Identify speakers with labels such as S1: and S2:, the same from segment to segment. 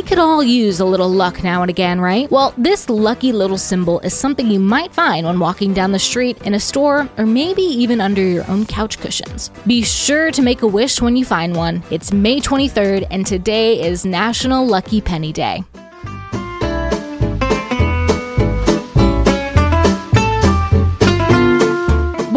S1: could all use a little luck now and again, right? Well, this lucky little symbol is something you might find when walking down the street, in a store, or maybe even under your own couch cushions. Be sure to make a wish when you find one. It's May 23rd, and today is National Lucky Penny Day.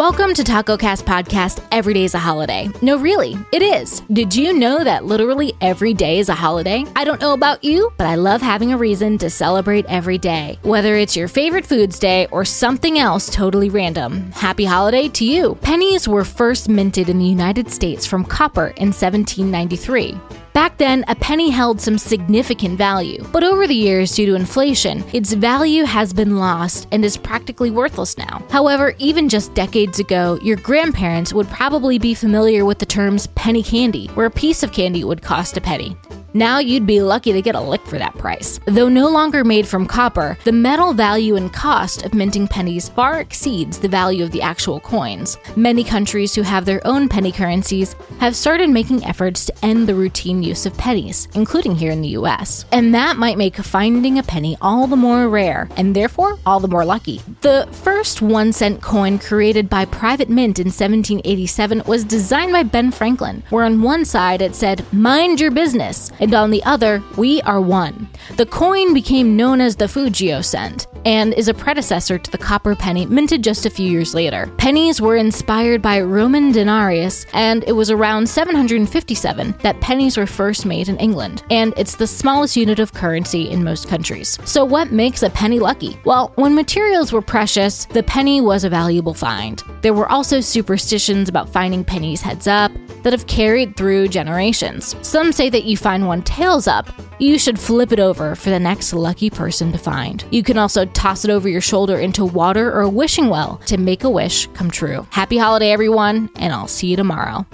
S1: Welcome to Taco Cast Podcast. Every day is a holiday. No, really, it is. Did you know that literally every day is a holiday? I don't know about you, but I love having a reason to celebrate every day. Whether it's your favorite foods day or something else totally random. Happy holiday to you. Pennies were first minted in the United States from copper in 1793. Back then, a penny held some significant value, but over the years, due to inflation, its value has been lost and is practically worthless now. However, even just decades ago, your grandparents would probably be familiar with the terms penny candy, where a piece of candy would cost a penny. Now you'd be lucky to get a lick for that price. Though no longer made from copper, the metal value and cost of minting pennies far exceeds the value of the actual coins. Many countries who have their own penny currencies have started making efforts to end the routine use of pennies, including here in the US. And that might make finding a penny all the more rare, and therefore all the more lucky. The first one cent coin created by Private Mint in 1787 was designed by Ben Franklin, where on one side it said, Mind your business and on the other, we are one. The coin became known as the Fugio cent and is a predecessor to the copper penny minted just a few years later. Pennies were inspired by Roman denarius, and it was around 757 that pennies were first made in England, and it's the smallest unit of currency in most countries. So, what makes a penny lucky? Well, when materials were precious, the penny was a valuable find. There were also superstitions about finding pennies heads up that have carried through generations. Some say that you find one tails up, you should flip it over for the next lucky person to find. You can also toss it over your shoulder into water or a wishing well to make a wish come true. Happy holiday, everyone, and I'll see you tomorrow.